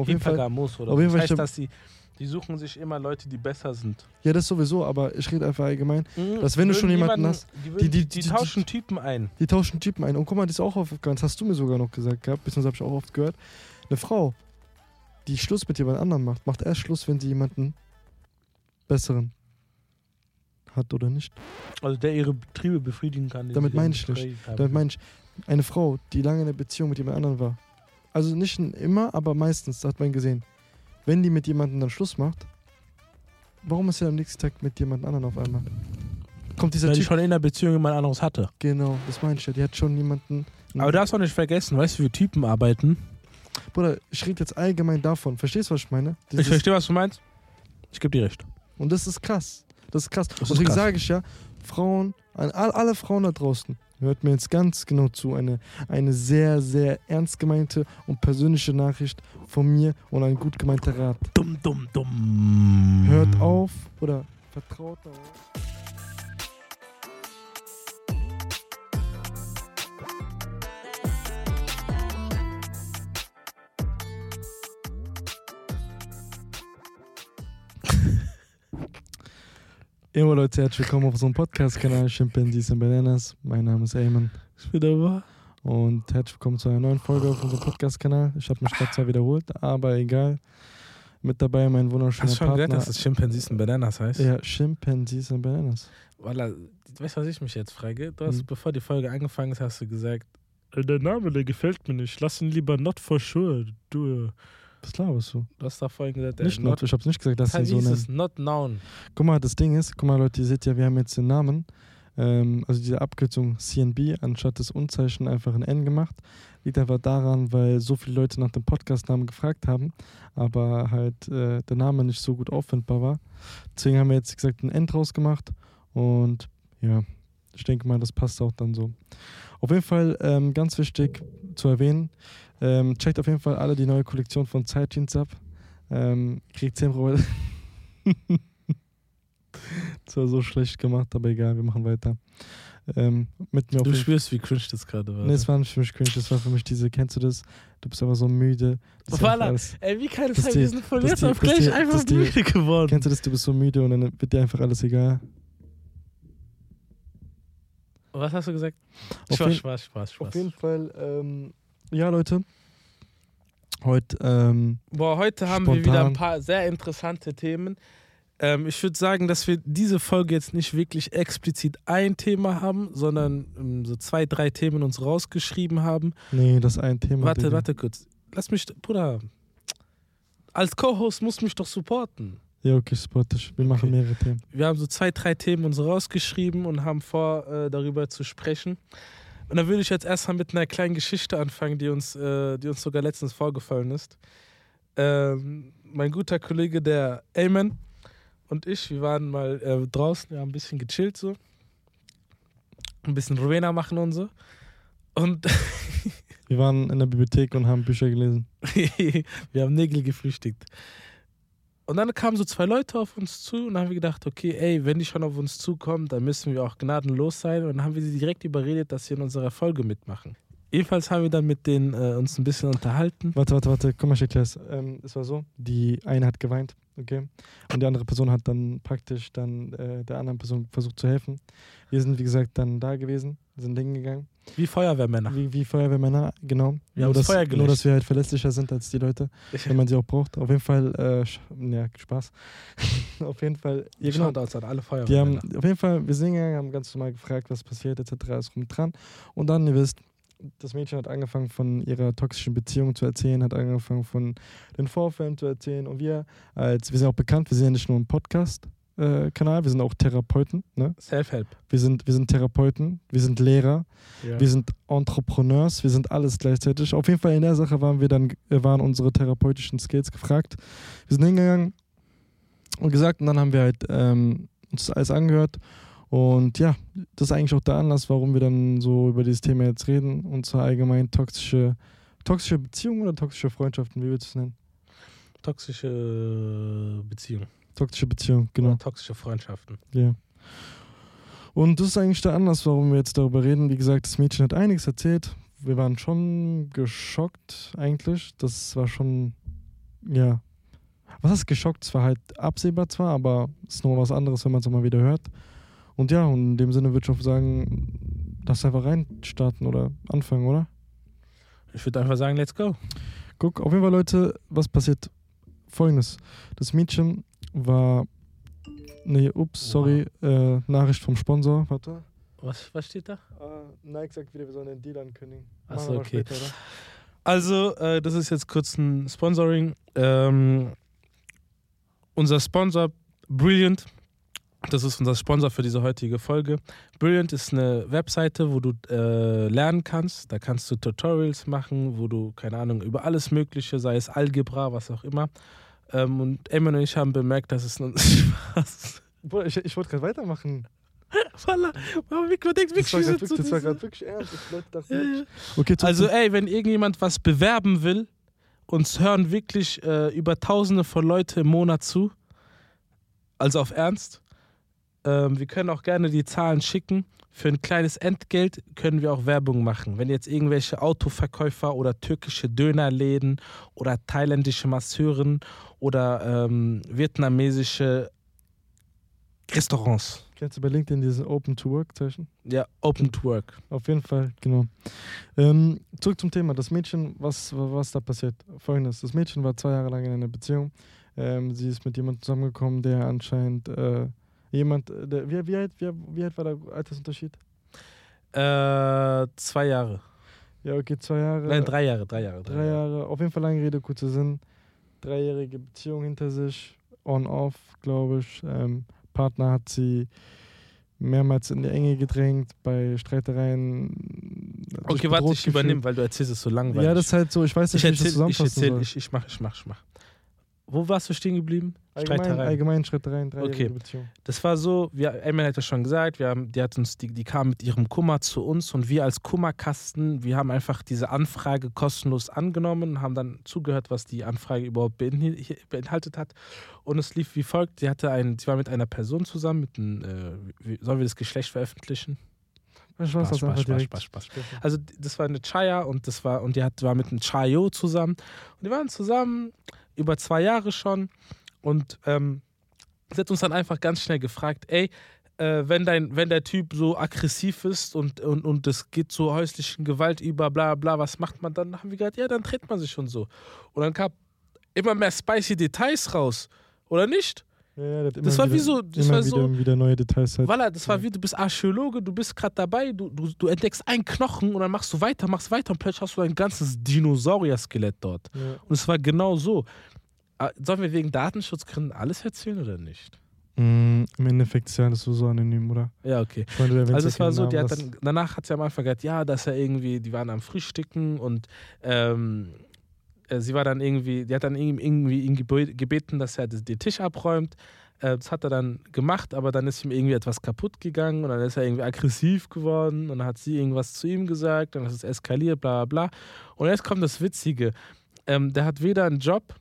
auf jeden Fall. Auf jeden Das Fall heißt, stimmt- dass die, die suchen sich immer Leute, die besser sind. Ja, das sowieso, aber ich rede einfach allgemein. Dass wenn du schon jemanden hast, die, die- die, die- die, tauschen Typen ein. Die tauschen Typen ein. Und guck mal, das ist auch aufgefallen. Das hast du mir sogar noch gesagt gehabt, beziehungsweise habe ich auch oft gehört. Eine Frau, die Schluss mit jemand anderem macht, macht erst Schluss, wenn sie jemanden besseren hat oder nicht. Also der ihre Triebe befriedigen kann. Damit sie meine ich nicht. Damit meine ich, eine Frau, die lange in einer Beziehung mit jemand anderem war. Also nicht immer, aber meistens, das hat man gesehen. Wenn die mit jemandem dann Schluss macht, warum ist sie am nächsten Tag mit jemand anderem auf einmal? Kommt dieser Weil ich Typ. schon in der Beziehung jemand anderes hatte. Genau, das meine ich ja. Die hat schon jemanden. Aber du darfst auch nicht vergessen, weißt du, wie Typen arbeiten? Bruder, ich rede jetzt allgemein davon. Verstehst du, was ich meine? Ich Dieses- verstehe, was du meinst. Ich gebe dir recht. Und das ist krass. Das ist krass. Und deswegen sage ich ja, Frauen, alle Frauen da draußen, hört mir jetzt ganz genau zu. Eine, eine sehr, sehr ernst gemeinte und persönliche Nachricht von mir und ein gut gemeinter Rat. Dumm, dumm, dumm. Hört auf oder vertraut darauf. Immer Leute, herzlich willkommen auf unserem Podcast-Kanal Chimpanzees and Bananas. Mein Name ist Eamon Ist wieder wahr? und herzlich willkommen zu einer neuen Folge auf unserem Podcast-Kanal. Ich habe mich gerade zwar wiederholt, aber egal. Mit dabei mein wunderschöner Hast du schon Partner. gesagt, dass es Chimpanzees und Bananas heißt? ja, Chimpanzees and Bananas. Voilà. Weißt du, was ich mich jetzt frage? Du hast, Hm. bevor die Folge angefangen ist, hast du gesagt, "Äh, der Name, der gefällt mir nicht. Lass ihn lieber not for sure. Du, Was laberst du? du hast da vorhin gesagt, äh, Nicht not, ich hab's nicht gesagt, dass Das sie so nennen. not known. Guck mal, das Ding ist, guck mal Leute, ihr seht ja, wir haben jetzt den Namen, ähm, also diese Abkürzung CNB, anstatt des Unzeichen einfach ein N gemacht. Liegt einfach daran, weil so viele Leute nach dem Podcast-Namen gefragt haben, aber halt äh, der Name nicht so gut auffindbar war. Deswegen haben wir jetzt, gesagt, ein N draus gemacht und ja, ich denke mal, das passt auch dann so. Auf jeden Fall ähm, ganz wichtig zu erwähnen, ähm, checkt auf jeden Fall alle die neue Kollektion von Zeitjeans ab. Ähm, kriegt 10 Euro. das war so schlecht gemacht, aber egal, wir machen weiter. Ähm, mit mir auf Du spürst, wie cringe das gerade war. Nee, es war nicht für mich cringe, das war für mich diese, kennst du das? Du bist aber so müde. Alles- Ey, wie kann es Das sein, die- wir sind von jetzt auf gleich einfach müde geworden. Kennst du das, du bist so müde und dann wird dir einfach alles egal. Was hast du gesagt? Auf Spaß, jeden- Spaß, Spaß, Spaß. Auf jeden Fall, ähm, ja Leute, heute, ähm, Boah, heute haben wir wieder Spontan. ein paar sehr interessante Themen. Ähm, ich würde sagen, dass wir diese Folge jetzt nicht wirklich explizit ein Thema haben, sondern ähm, so zwei, drei Themen uns rausgeschrieben haben. nee, das ein Thema. Warte, Digga. warte kurz. Lass mich, Bruder. Als Co-Host musst du mich doch supporten. Ja, okay, spot dich. Wir machen Okay. mehrere Themen. Wir haben so zwei, drei Themen uns rausgeschrieben und haben vor, äh, darüber zu sprechen. Und dann würde ich jetzt erstmal mit einer kleinen Geschichte anfangen, die uns, äh, die uns sogar letztens vorgefallen ist. Ähm, mein guter Kollege, der Ayman und ich, wir waren mal äh, draußen, wir haben ein bisschen gechillt so. Ein bisschen Rowena machen und so. Und Wir waren in der Bibliothek und haben Bücher gelesen. wir haben Nägel geflüchtigt. Und dann kamen so zwei Leute auf uns zu und dann haben wir gedacht, okay, ey, wenn die schon auf uns zukommen, dann müssen wir auch gnadenlos sein. Und dann haben wir sie direkt überredet, dass sie in unserer Folge mitmachen. Jedenfalls haben wir dann mit denen äh, uns ein bisschen unterhalten. Warte, warte, warte, komm mal, ich erklär's. Ähm, es war so, die eine hat geweint, okay? Und die andere Person hat dann praktisch dann äh, der anderen Person versucht zu helfen. Wir sind, wie gesagt, dann da gewesen, sind hingegangen. Wie Feuerwehrmänner. Wie, wie Feuerwehrmänner, genau. Wir nur, das dass, Feuer nur, dass wir halt verlässlicher sind als die Leute, wenn man sie auch braucht. Auf jeden Fall, äh, ja, Spaß. auf jeden Fall, ja, genau. Shoutouts an alle Die Feuerwehrmänner. haben, auf jeden Fall, wir sind hingegangen, haben ganz normal gefragt, was passiert, etc. Ist rum dran. Und dann, ihr wisst, das Mädchen hat angefangen von ihrer toxischen Beziehung zu erzählen, hat angefangen von den Vorfällen zu erzählen. Und wir, als wir sind auch bekannt, wir sind ja nicht nur ein Podcast-Kanal, wir sind auch Therapeuten. Ne? Self-Help. Wir, sind, wir sind Therapeuten, wir sind Lehrer, Ja. wir sind Entrepreneurs, wir sind alles gleichzeitig. Auf jeden Fall in der Sache waren wir dann, äh, waren unsere therapeutischen Skills gefragt. Wir sind hingegangen und gesagt, und dann haben wir halt ähm, uns das alles angehört. Und ja, das ist eigentlich auch der Anlass, warum wir dann so über dieses Thema jetzt reden. Und zwar allgemein toxische, toxische Beziehungen oder toxische Freundschaften, wie du es nennen? Toxische Beziehung. Toxische Beziehung, genau. Oder toxische Freundschaften. Ja. Und das ist eigentlich der Anlass, warum wir jetzt darüber reden. Wie gesagt, das Mädchen hat einiges erzählt. Wir waren schon geschockt eigentlich. Das war schon ja. Was heißt geschockt? Es war halt absehbar zwar, aber es ist nochmal was anderes, wenn man es mal wieder hört. Und ja, und in dem Sinne würde ich auch sagen, lass einfach reinstarten oder anfangen, oder? Ich würde einfach sagen, let's go. Guck, auf jeden Fall, Leute, was passiert? Folgendes. Das Mädchen war. Nee, ups, sorry. Äh, Nachricht vom Sponsor. Warte. Was, was steht da? Uh, Nike sagt wieder, wir sollen den Deal ankündigen. Achso, okay. Später, also, äh, das ist jetzt kurz ein Sponsoring. Ähm, unser Sponsor Brilliant, das ist unser Sponsor für diese heutige Folge. Brilliant ist eine Webseite, wo du äh, lernen kannst. Da kannst du Tutorials machen, wo du, keine Ahnung, über alles Mögliche, sei es Algebra, was auch immer. Ähm, und Emma und ich haben bemerkt, dass es ein Spaß Bruder, ich, ich wollte gerade weitermachen. Man denkt Das war gerade wirklich, das war grad wirklich ernst. Okay, Also, ey, wenn irgendjemand was bewerben will, uns hören wirklich äh, über Tausende von Leute im Monat zu. Also auf Ernst. Ähm, wir können auch gerne die Zahlen schicken. Für ein kleines Entgelt können wir auch Werbung machen. Wenn jetzt irgendwelche Autoverkäufer oder türkische Dönerläden oder thailändische Masseuren oder ähm, vietnamesische Restaurants. Kennst du bei LinkedIn diese Open-to-Work-Zeichen? Ja, Open to Work. Auf jeden Fall, genau. Ähm, zurück zum Thema. Das Mädchen, was, was da passiert? Folgendes: Das Mädchen war zwei Jahre lang in einer Beziehung. Ähm, sie ist mit jemandem zusammengekommen, der anscheinend äh, jemand, äh, der, wie, wie, alt, wie, wie alt war der Altersunterschied? Äh, zwei Jahre. Ja, okay, zwei Jahre. Nein, drei Jahre, drei Jahre. Drei Jahre. Auf jeden Fall lange Rede, kurzer Sinn. Dreijährige Beziehung hinter sich. On-off, glaube ich. Ähm, Partner hat sie mehrmals in die Enge gedrängt, bei Streitereien. Okay, warte, ich übernehme, weil du erzählst es so langweilig. Ja, das ist halt so, ich weiß nicht, ich wie ich das erzähl, ich, zusammenfassen erzähl, soll. ich, ich mach, ich mach, ich mach. Wo warst du stehen geblieben? allgemein, Streitereien. allgemein Streitereien, dreijährige Okay. Beziehung. Das war so, wir, Emily hat ja schon gesagt, wir haben, die, hat uns, die, die kam mit ihrem Kummer zu uns und wir als Kummerkasten, wir haben einfach diese Anfrage kostenlos angenommen, haben dann zugehört, was die Anfrage überhaupt beinhal- beinhaltet hat. Und es lief wie folgt: Sie hatte einen, sie war mit einer Person zusammen, mit einem, äh, wie, sollen wir das Geschlecht veröffentlichen? Ich weiß das Spaß, einfach Spaß, direkt. Spaß, Spaß. Also das war eine Chaya und das war und die hat, war mit einem Chayo zusammen. Und die waren zusammen über zwei Jahre schon. Und ähm, sie hat uns dann einfach ganz schnell gefragt, ey, äh, wenn, dein, wenn der Typ so aggressiv ist und, und, und es geht zur häuslichen Gewalt über, bla bla, was macht man dann? Haben wir gesagt, ja, dann tritt man sich schon so. Und dann kam immer mehr spicy Details raus. Oder nicht? Ja, das, Das war wieder, wie so, das war wieder, so, wieder neue Details halt. Voilà, das war wie, du bist Archäologe, du bist gerade dabei, du, du, du entdeckst einen Knochen und dann machst du weiter, machst weiter und plötzlich hast du ein ganzes Dinosaurier-Skelett dort. Ja. Und es war genau so. Ah, Sollen wir wegen Datenschutzgründen alles erzählen oder nicht? Mm, Im Endeffekt ist ja alles so, anonym, oder? Ja, okay. Meine, Also es war so, Namen, hat dann, danach hat sie am Anfang gesagt, ja, dass er irgendwie, die waren am Frühstücken und ähm, äh, sie war dann irgendwie, die hat dann ihm irgendwie ihn gebe- gebeten, dass er das- den Tisch abräumt. Äh, Das hat er dann gemacht, aber dann ist ihm irgendwie etwas kaputt gegangen und dann ist er irgendwie aggressiv geworden und dann hat sie irgendwas zu ihm gesagt, dann ist es eskaliert, bla bla bla. Und jetzt kommt das Witzige. Ähm, der hat weder einen Job,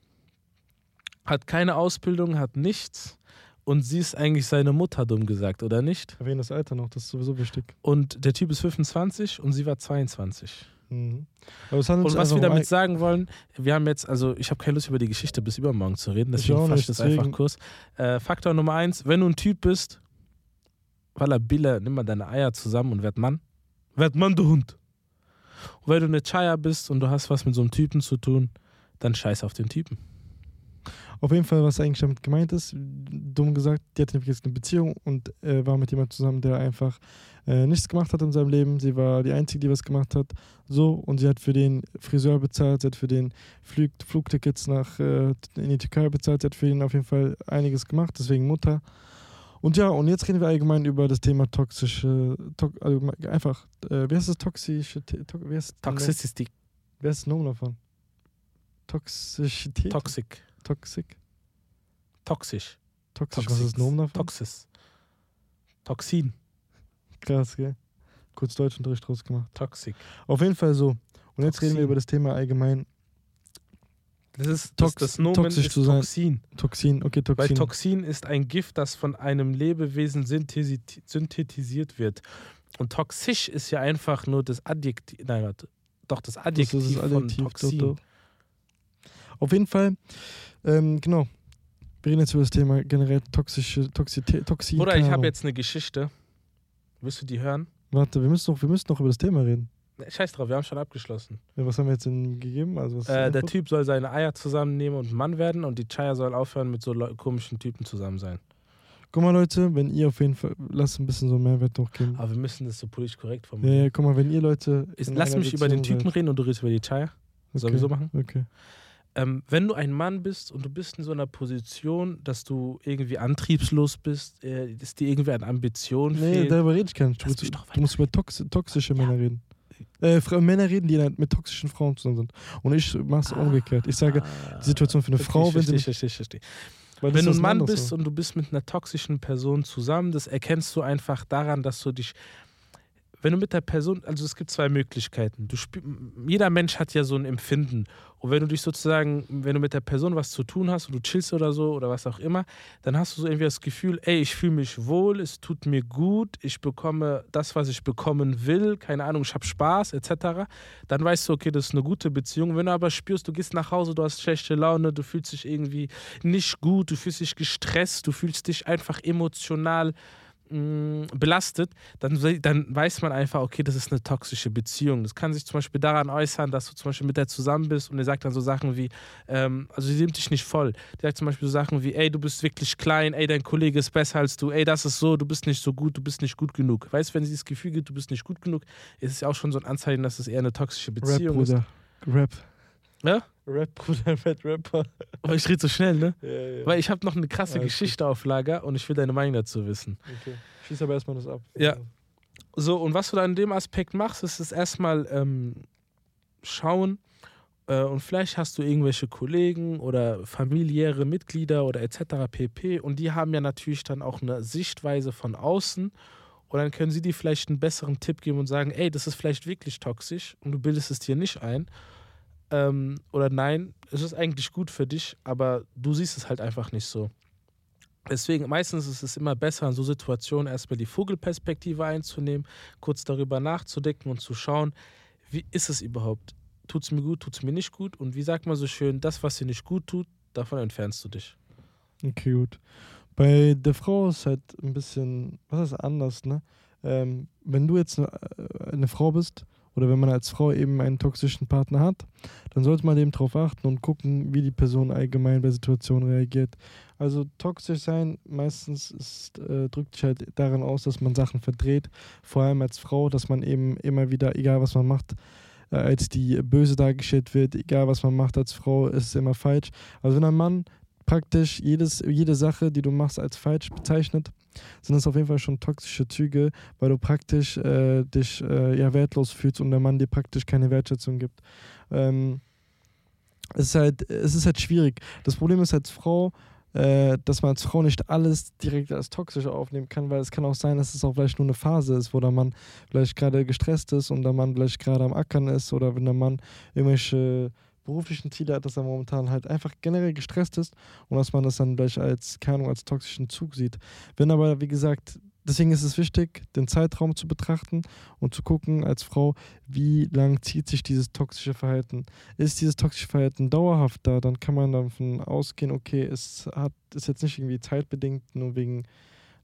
hat keine Ausbildung, hat nichts und sie ist eigentlich seine Mutter, dumm gesagt, oder nicht? Erwähne das Alter noch, das ist sowieso wichtig. Und der Typ ist 25 und sie war 22. Mhm. Und was wir damit sagen wollen, wir haben jetzt, also ich habe keine Lust über die Geschichte bis übermorgen zu reden, deswegen fasse ich das einfach kurz. Äh, Faktor Nummer eins, wenn du ein Typ bist, Walla Billa, nimm mal deine Eier zusammen und werd Mann. Werd Mann, du Hund. Und wenn du eine Chaya bist und du hast was mit so einem Typen zu tun, dann scheiß auf den Typen. Auf jeden Fall, was eigentlich damit gemeint ist, dumm gesagt, die hatte jetzt eine Beziehung und äh, war mit jemandem zusammen, der einfach äh, nichts gemacht hat in seinem Leben. Sie war die Einzige, die was gemacht hat. So, und sie hat für den Friseur bezahlt, sie hat für den Flug, Flugtickets nach äh, in die Türkei bezahlt, sie hat für ihn auf jeden Fall einiges gemacht, deswegen Mutter. Und ja, und jetzt reden wir allgemein über das Thema toxische, to, also einfach, äh, wie heißt das toxische, to, wie heißt Toxicity, Wer ist das Nomen davon? Toxizität? toxic, Toxic? toxisch, Toxisch, was ist das Nomen davon? Toxis, Toxin, Krass, gell? Kurz Deutschunterricht draus gemacht. Toxic. Auf jeden Fall so. Und jetzt reden wir Toxin. über das Thema allgemein Das ist Tox- das, das Nomen toxisch ist zu sein. Toxin. Toxin. Okay, Weil Toxin. Toxin ist ein Gift, das von einem Lebewesen synthetisiert wird. Und toxisch ist ja einfach nur das Adjektiv. Nein, warte. Doch, das das Adjektiv, ist das von Adjektiv. Toxin. Doch, doch. Auf jeden Fall, ähm, genau. Wir reden jetzt über das Thema generell toxische Toxität. Toxin Oder ich habe jetzt eine Geschichte. Willst du die hören? Warte, wir müssen, noch, wir müssen noch über das Thema reden. Scheiß drauf, wir haben schon abgeschlossen. Ja, was haben wir jetzt denn gegeben? Also äh, der Typ soll seine Eier zusammennehmen und Mann werden und die Chaya soll aufhören mit so komischen Typen zusammen sein. Guck mal, Leute, wenn ihr auf jeden Fall, lasst ein bisschen so Mehrwert noch geben. Aber wir müssen das so politisch korrekt formulieren. Ja, ja, guck mal, wenn ihr Leute. lass mich über den Typen seid. reden und du redest über die Chaya. Okay. Sollen wir so machen? Okay. Ähm, wenn du ein Mann bist und du bist in so einer Position, dass du irgendwie antriebslos bist, äh, ist dir irgendwie eine Ambition Nee, fehlt, darüber rede ich gar nicht. Du, du, du musst über tox toxische ja. Männer reden. Äh, Männer reden, die mit toxischen Frauen zusammen sind. Und ich mache es ah, umgekehrt. Ich sage, die Situation für eine Frau, wenn sie. Verstehe, verstehe, verstehe. Wenn du ein Mann bist so. und du bist mit einer toxischen Person zusammen, das erkennst du einfach daran, dass du dich wenn du mit der Person, also es gibt zwei Möglichkeiten. Du spiel, jeder Mensch hat ja so ein Empfinden. Und wenn du dich sozusagen, wenn du mit der Person was zu tun hast und du chillst oder so oder was auch immer, dann hast du so irgendwie das Gefühl, ey, ich fühle mich wohl, es tut mir gut, ich bekomme das, was ich bekommen will, keine Ahnung, ich habe Spaß, etc. Dann weißt du, okay, das ist eine gute Beziehung. Wenn du aber spürst, du gehst nach Hause, du hast schlechte Laune, du fühlst dich irgendwie nicht gut, du fühlst dich gestresst, du fühlst dich einfach emotional mh, belastet, dann, dann weiß man einfach, okay, das ist eine toxische Beziehung. Das kann sich zum Beispiel daran äußern, dass du zum Beispiel mit der zusammen bist und er sagt dann so Sachen wie, ähm, also sie nimmt dich nicht voll. Die sagt zum Beispiel so Sachen wie, ey, du bist wirklich klein, ey, dein Kollege ist besser als du, ey, das ist so, du bist nicht so gut, du bist nicht gut genug. Weißt du, wenn sie das Gefühl gibt, du bist nicht gut genug, ist es ja auch schon so ein Anzeichen, dass es eher eine toxische Beziehung Rap, Bruder. ist. Rap. Ja? Rap, Bruder, Fat Rapper. Aber ich rede so schnell, ne? Ja, ja. Weil ich habe noch eine krasse ja, Geschichte gut. auf Lager und ich will deine Meinung dazu wissen. Okay. Schieß aber erstmal das ab. Ja. So, und was du da in dem Aspekt machst, ist es erstmal ähm, schauen äh, und vielleicht hast du irgendwelche Kollegen oder familiäre Mitglieder oder etc. pp. Und die haben ja natürlich dann auch eine Sichtweise von außen. Und dann können sie dir vielleicht einen besseren Tipp geben und sagen, ey, das ist vielleicht wirklich toxisch und du bildest es dir nicht ein. Ähm, oder nein, es ist eigentlich gut für dich, aber du siehst es halt einfach nicht so. Deswegen, meistens ist es immer besser, in so Situationen erstmal die Vogelperspektive einzunehmen, kurz darüber nachzudenken und zu schauen, wie ist es überhaupt? Tut es mir gut, tut es mir nicht gut? Und wie sagt man so schön, das, was dir nicht gut tut, davon entfernst du dich. Okay, gut. Bei der Frau ist halt ein bisschen, was ist anders, ne? Ähm, wenn du jetzt eine, äh, eine Frau bist oder wenn man als Frau eben einen toxischen Partner hat, dann sollte man eben darauf achten und gucken, wie die Person allgemein bei Situationen reagiert. Also toxisch sein meistens ist, äh, drückt sich halt daran aus, dass man Sachen verdreht, vor allem als Frau, dass man eben immer wieder, egal was man macht, äh, als die böse dargestellt wird, egal was man macht als Frau, ist es immer falsch. Also wenn ein Mann praktisch jedes, jede Sache, die du machst, als falsch bezeichnet, sind das auf jeden Fall schon toxische Züge, weil du praktisch äh, dich äh, ja wertlos fühlst und der Mann dir praktisch keine Wertschätzung gibt. Ähm, es ist halt, es ist halt schwierig. Das Problem ist als Frau, äh, dass man als Frau nicht alles direkt als toxisch aufnehmen kann, weil es kann auch sein, dass es auch vielleicht nur eine Phase ist, wo der Mann vielleicht gerade gestresst ist und der Mann vielleicht gerade am Ackern ist oder wenn der Mann irgendwelche beruflichen Ziele hat, dass er momentan halt einfach generell gestresst ist und dass man das dann gleich als, keine als toxischen Zug sieht. Wenn aber, wie gesagt, deswegen ist es wichtig, den Zeitraum zu betrachten und zu gucken als Frau, wie lang zieht sich dieses toxische Verhalten. Ist dieses toxische Verhalten dauerhaft da, dann kann man davon ausgehen, okay, es hat, ist jetzt nicht irgendwie zeitbedingt nur wegen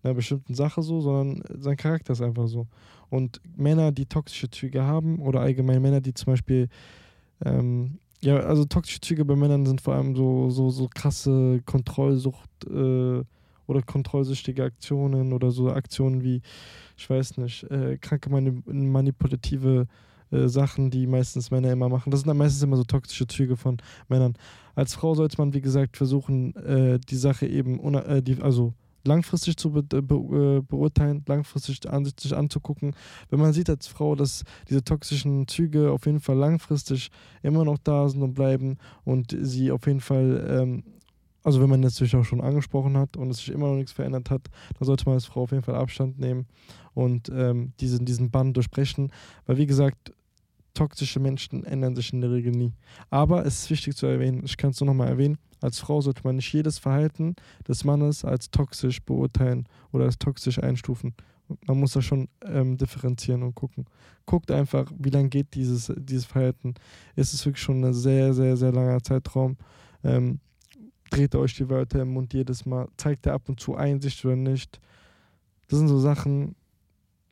einer bestimmten Sache so, sondern sein Charakter ist einfach so. Und Männer, die toxische Züge haben oder allgemein Männer, die zum Beispiel ähm, ja, also toxische Züge bei Männern sind vor allem so, so, so krasse Kontrollsucht äh, oder kontrollsüchtige Aktionen oder so Aktionen wie, ich weiß nicht, äh, kranke manipulative äh, Sachen, die meistens Männer immer machen. Das sind dann meistens immer so toxische Züge von Männern. Als Frau sollte man, wie gesagt, versuchen, äh, die Sache eben, äh, die, also langfristig zu be be äh, beurteilen, langfristig an sich anzugucken. Wenn man sieht als Frau, dass diese toxischen Züge auf jeden Fall langfristig immer noch da sind und bleiben und sie auf jeden Fall ähm, also wenn man das natürlich auch schon angesprochen hat und es sich immer noch nichts verändert hat, dann sollte man als Frau auf jeden Fall Abstand nehmen und ähm, diesen, diesen Bann durchbrechen. Weil wie gesagt, toxische Menschen ändern sich in der Regel nie. Aber es ist wichtig zu erwähnen, ich kann es nur nochmal erwähnen, als Frau sollte man nicht jedes Verhalten des Mannes als toxisch beurteilen oder als toxisch einstufen. Man muss da schon ähm, differenzieren und gucken. Guckt einfach, wie lange geht dieses, dieses Verhalten. Ist es wirklich schon ein sehr, sehr, sehr langer Zeitraum? Ähm, dreht euch die Wörter im Mund jedes Mal? Zeigt er ab und zu Einsicht oder nicht? Das sind so Sachen,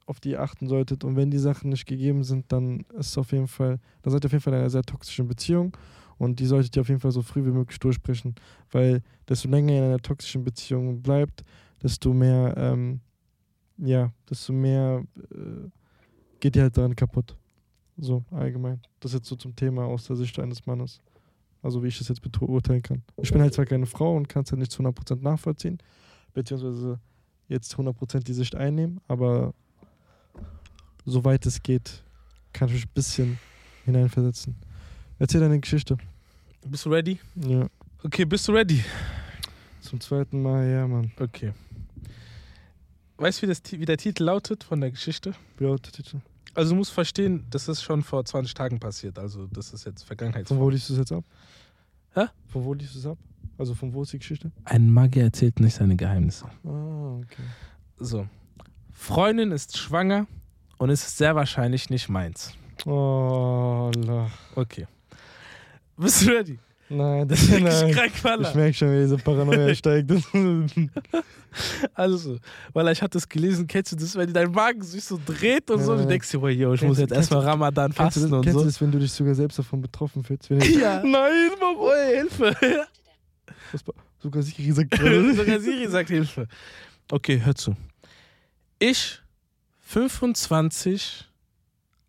auf die ihr achten solltet. Und wenn die Sachen nicht gegeben sind, dann ist es auf jeden Fall, dann seid ihr auf jeden Fall in einer sehr toxischen Beziehung. Und die solltet ihr auf jeden Fall so früh wie möglich durchsprechen. Weil desto länger ihr in einer toxischen Beziehung bleibt, desto mehr, ähm, ja, desto mehr äh, geht ihr halt daran kaputt. So, allgemein. Das jetzt so zum Thema aus der Sicht eines Mannes. Also wie ich das jetzt beurteilen kann. Ich bin halt zwar keine Frau und kann es halt nicht zu 100% nachvollziehen, beziehungsweise jetzt 100% die Sicht einnehmen, aber soweit es geht, kann ich mich ein bisschen hineinversetzen. Erzähl deine Geschichte. Bist du ready? Ja. Okay, bist du ready? Zum zweiten Mal, ja, Mann. Okay. Weißt du, wie, das, wie der Titel lautet von der Geschichte? Wie lautet der Titel? Also du musst verstehen, das ist schon vor 20 Tagen passiert. Also das ist jetzt Von Vergangenheitsform. wo liest du es jetzt ab? Hä? Von wo liest du es ab? Also von wo ist die Geschichte? Ein Magier erzählt nicht seine Geheimnisse. Ah, okay. So. Freundin ist schwanger und ist sehr wahrscheinlich nicht meins. Oh, la. Okay. Bist du ready? Nein, das ist nein. krank, Ich merke schon, wie diese Paranoia steigt. Also, weil ich hatte es gelesen, kennst du das, wenn dein Magen sich so dreht und Ja, so, du denkst dir, oh, yo, ich Kennst muss jetzt kennst erstmal Ramadan kennst fasten das, und kennst so. du das, wenn du dich sogar selbst davon betroffen fühlst? Ja. Nein, Mama, Hilfe. sogar Siri sagt gerade. Sogar Siri sagt Hilfe. Okay, hör zu. Ich, 25,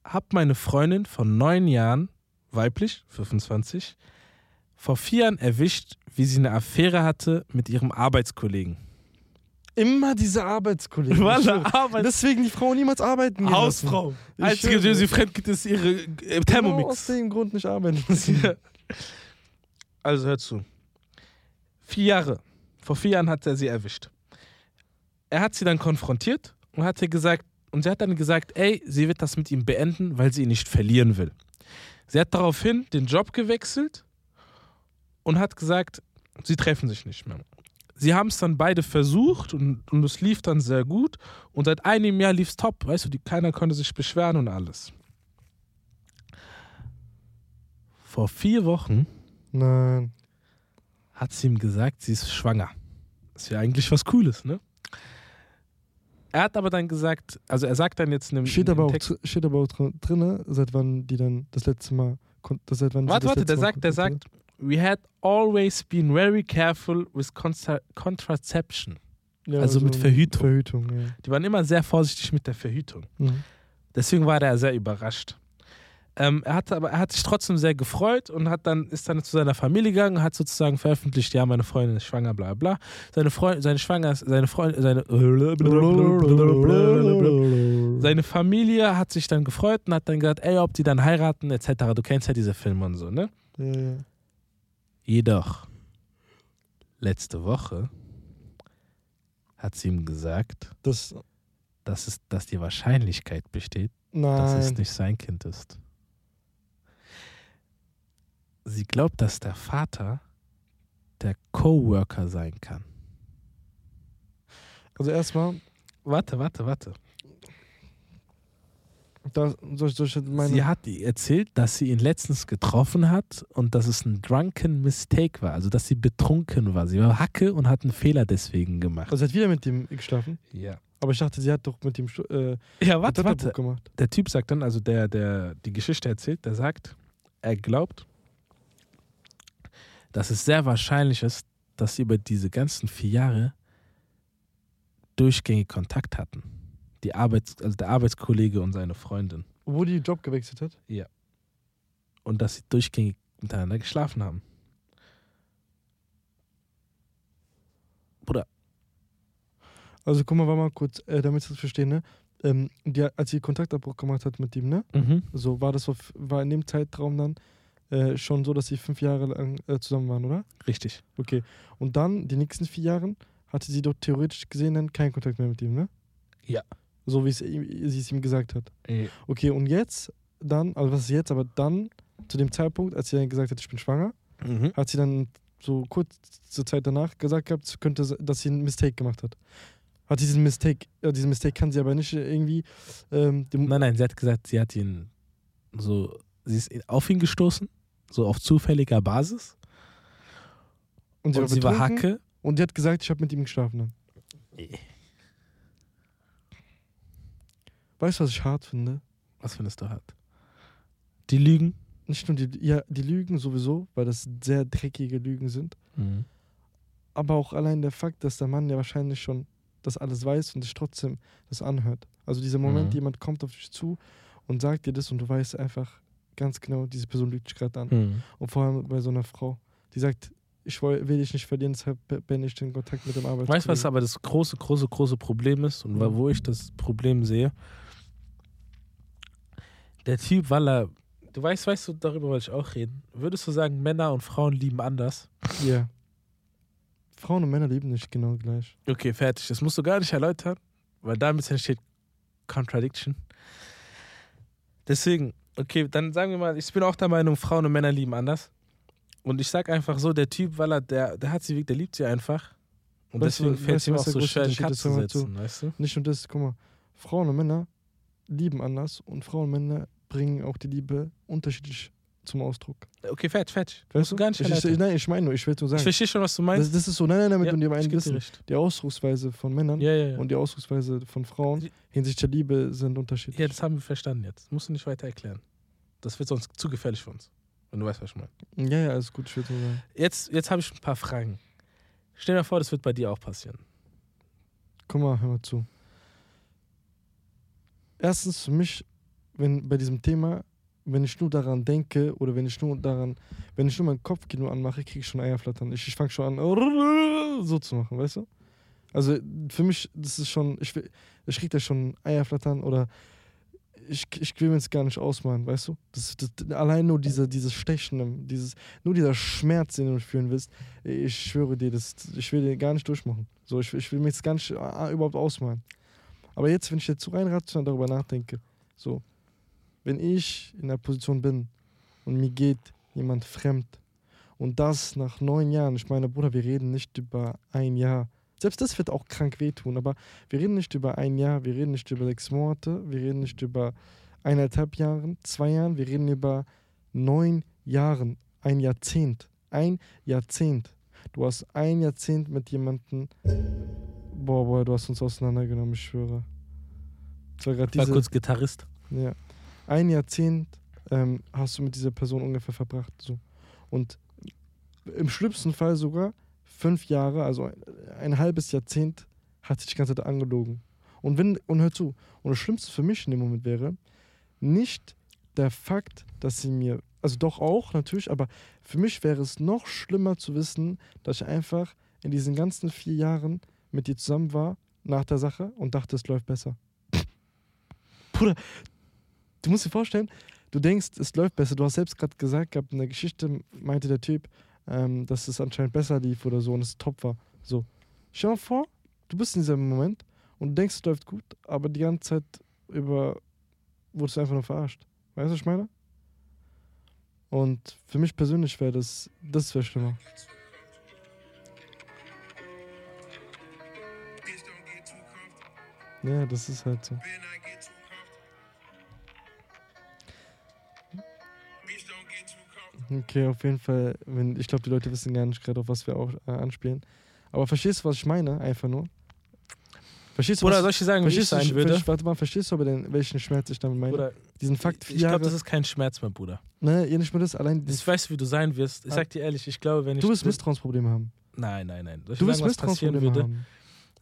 hab meine Freundin von neun Jahren, weiblich, 25, vor vier Jahren erwischt, wie sie eine Affäre hatte mit ihrem Arbeitskollegen. Immer diese Arbeitskollegen. ich Walla, schwöre. Arbeit Deswegen die Frau niemals arbeiten gehen. Hausfrau. Einzige, die sie fremd geht, ist ihre äh, Genau aus Thermomix. dem Grund nicht arbeiten. Also hör zu. Vier Jahre. Vor vier Jahren hat er sie erwischt. Er hat sie dann konfrontiert und hat ihr gesagt, und sie hat dann gesagt, ey, sie wird das mit ihm beenden, weil sie ihn nicht verlieren will. Sie hat daraufhin den Job gewechselt und hat gesagt, sie treffen sich nicht mehr. Sie haben es dann beide versucht und, und es lief dann sehr gut. Und seit einem Jahr lief es top. Weißt du, die, keiner konnte sich beschweren und alles. Vor vier Wochen Nein. hat sie ihm gesagt, sie ist schwanger. Das ist ja eigentlich was Cooles, ne? Er hat aber dann gesagt, also er sagt dann jetzt in einem, Steht aber auch, Text, steht aber auch drin, seit wann die dann das letzte Mal. Das, seit wann Warte, das warte, der sagt, der sagt, we had always been very careful with contra contraception. Ja, also mit Verhütung. Verhütung, ja. Die waren immer sehr vorsichtig mit der Verhütung. Mhm. Deswegen war er sehr überrascht. Ähm, er, hat aber, er hat sich trotzdem sehr gefreut und hat dann, ist dann zu seiner Familie gegangen und hat sozusagen veröffentlicht, ja, meine Freundin ist schwanger, bla bla. Seine Freundin, seine Schwanger, seine Freundin, seine, seine Familie hat sich dann gefreut und hat dann gesagt, ey, ob die dann heiraten, etc. Du kennst ja diese Filme und so, ne? Ja, ja. Jedoch, letzte Woche hat sie ihm gesagt, Das, dass, es, dass die Wahrscheinlichkeit besteht, dass nein. es nicht sein Kind ist. Sie glaubt, dass der Vater der Coworker sein kann. Also erstmal, Warte, warte, warte. da soll ich, soll ich meine. sie hat erzählt, dass sie ihn letztens getroffen hat und dass es ein drunken Mistake war, also dass sie betrunken war. Sie war Hacke und hat einen Fehler deswegen gemacht. also sie hat wieder mit dem geschlafen. Ja. Aber ich dachte, sie hat doch mit dem äh, Ja, warte, warte. gemacht. Der Typ sagt dann, also der, der die Geschichte erzählt, der sagt, er glaubt, dass es sehr wahrscheinlich ist, dass sie über diese ganzen vier Jahre durchgängig Kontakt hatten. Die Arbeits-, also der Arbeitskollege und seine Freundin. Wo die Job gewechselt hat. Und dass sie durchgängig miteinander geschlafen haben. Bruder, Also guck mal, war mal kurz, äh, damit ich das verstehe, ne? Ähm, die, als sie Kontaktabbruch gemacht hat mit ihm, ne? mhm. So war das war in dem Zeitraum dann äh, schon so, dass sie fünf Jahre lang äh, zusammen waren, oder? richtig. Okay. Und dann, die nächsten vier Jahre, hatte sie doch theoretisch gesehen dann keinen Kontakt mehr mit ihm, ne? Ja. So wie sie es ihm gesagt hat. Okay, und jetzt dann, also was ist jetzt, aber dann, zu dem Zeitpunkt, als sie dann gesagt hat, ich bin schwanger, Mhm. hat sie dann so kurze Zeit danach gesagt gehabt, könnte, dass sie einen Mistake gemacht hat. Hat sie diesen Mistake, äh, diesen Mistake kann sie aber nicht irgendwie ähm, dem, Nein, nein, sie hat gesagt, sie hat ihn so, sie ist auf ihn gestoßen, so auf zufälliger Basis. Und sie, Und war, sie war Hacke. Und die hat gesagt, ich habe mit ihm geschlafen. Dann. Weißt du, was ich hart finde? Was findest du hart? Die Lügen? Nicht nur die, ja, die Lügen sowieso, weil das sehr dreckige Lügen sind, Mhm. aber auch allein der Fakt, dass der Mann ja wahrscheinlich schon das alles weiß und sich trotzdem das anhört. Also dieser Moment, Mhm. jemand kommt auf dich zu und sagt dir das und du weißt einfach ganz genau, diese Person lügt dich gerade an. Mhm. Und vor allem bei so einer Frau, die sagt, ich will, will dich nicht verlieren, deshalb bin ich in Kontakt mit dem Arbeitgeber. Weißt du, was aber das große, große, große Problem ist und wo ich das Problem sehe? Der Typ, weil er. Du weißt, weißt du, darüber wollte ich auch reden. Würdest du sagen, Männer und Frauen lieben anders? Ja. Frauen und Männer lieben nicht genau gleich. Okay, fertig. Das musst du gar nicht erläutern, weil damit entsteht Contradiction. Deswegen, okay, dann sagen wir mal, ich bin auch der Meinung, Frauen und Männer lieben anders. Und ich sag einfach so, der Typ, weil er, der, der hat sie, der liebt sie einfach. Und Weißt deswegen fällt es ihm auch so schwer, Unterschied Cut zu. setzen, weißt du? Nicht nur das, guck mal, Frauen und Männer lieben anders und Frauen und Männer bringen auch die Liebe unterschiedlich zum Ausdruck. Okay, fertig, fertig. Weißt du gar nicht ich, ich, nein, ich meine nur, ich will nur Ich sagen. verstehe schon, was du Das, meinst. das ist so, nein, nein, damit Ja, du dir ich einen geb dir wissen. Die Ausdrucksweise von Männern Ja, ja, und die Ausdrucksweise von Frauen hinsichtlich der Liebe sind unterschiedlich. Ja, das haben wir verstanden jetzt. Musst du nicht weiter erklären. Das wird sonst zu gefährlich für uns. Wenn du weißt, was ich meine. ja, ja, alles gut, ich will nur sagen. Jetzt, jetzt habe ich ein paar Fragen. Stell dir vor, das wird bei dir auch passieren. Guck mal, hör mal zu. Erstens für mich, wenn bei diesem Thema, wenn ich nur daran denke oder wenn ich nur daran, wenn ich nur mein Kopfkino anmache, kriege ich schon Eierflattern. Ich, ich fange schon an, so zu machen, weißt du? Also für mich, das ist schon, ich, ich kriege da schon Eierflattern oder ich, ich will mir es gar nicht ausmalen, weißt du? Das, das, allein nur diese, dieses Stechen, dieses, nur dieser Schmerz, den du fühlen willst, ich schwöre dir, das, ich will den gar nicht durchmachen. So, ich, ich will mir jetzt gar nicht äh, überhaupt ausmalen. Aber jetzt, wenn ich jetzt so rein rational darüber nachdenke, so, wenn ich in der Position bin und mir geht jemand fremd und das nach neun Jahren, ich meine, Bruder, wir reden nicht über ein Jahr. Selbst das wird auch krank wehtun, aber wir reden nicht über ein Jahr, wir reden nicht über sechs Monate, wir reden nicht über eineinhalb Jahren, zwei Jahren, wir reden über neun Jahren, ein Jahrzehnt, ein Jahrzehnt. Du hast ein Jahrzehnt mit jemandem, boah, boah, du hast uns auseinandergenommen, ich schwöre. Das war Ich war diese, kurz Gitarrist. ja. Ein Jahrzehnt ähm, hast du mit dieser Person ungefähr verbracht. So. Und im schlimmsten Fall sogar fünf Jahre, also ein, ein halbes Jahrzehnt, hat sich die ganze Zeit angelogen. Und wenn, und hör zu, und das Schlimmste für mich in dem Moment wäre, nicht der Fakt, dass sie mir, also doch auch natürlich, aber für mich wäre es noch schlimmer zu wissen, dass ich einfach in diesen ganzen vier Jahren mit dir zusammen war, nach der Sache, und dachte, es läuft besser. Bruder, du musst dir vorstellen, du denkst, es läuft besser. Du hast selbst gerade gesagt gehabt, in der Geschichte meinte der Typ, ähm, dass es anscheinend besser lief oder so und es top war. So. Stell dir mal vor, du bist in diesem Moment und du denkst, es läuft gut, aber die ganze Zeit über wurdest du einfach nur verarscht. Weißt du, was ich meine? Und für mich persönlich wäre das, das wäre schlimmer. Ja, das ist halt so. Okay, auf jeden Fall. Wenn, ich glaube, die Leute wissen gar nicht gerade, auf was wir auch äh, anspielen. Aber verstehst du, was ich meine? Einfach nur. Verstehst du, Oder was, soll ich dir sagen, wie ich sein ich- würde? warte mal, verstehst du aber denn, welchen Schmerz ich damit meine? Bruder, Diesen Fakt, vier ich glaube, das ist kein Schmerz mehr, Bruder. ne, ihr nicht nur das, allein. Ich weiß, wie du sein wirst. Ich Ah. sag dir ehrlich, ich glaube, wenn ich. du wirst Misstrauensprobleme haben. Nein, nein, nein. Soll ich Du wirst Misstrauensprobleme würde? haben.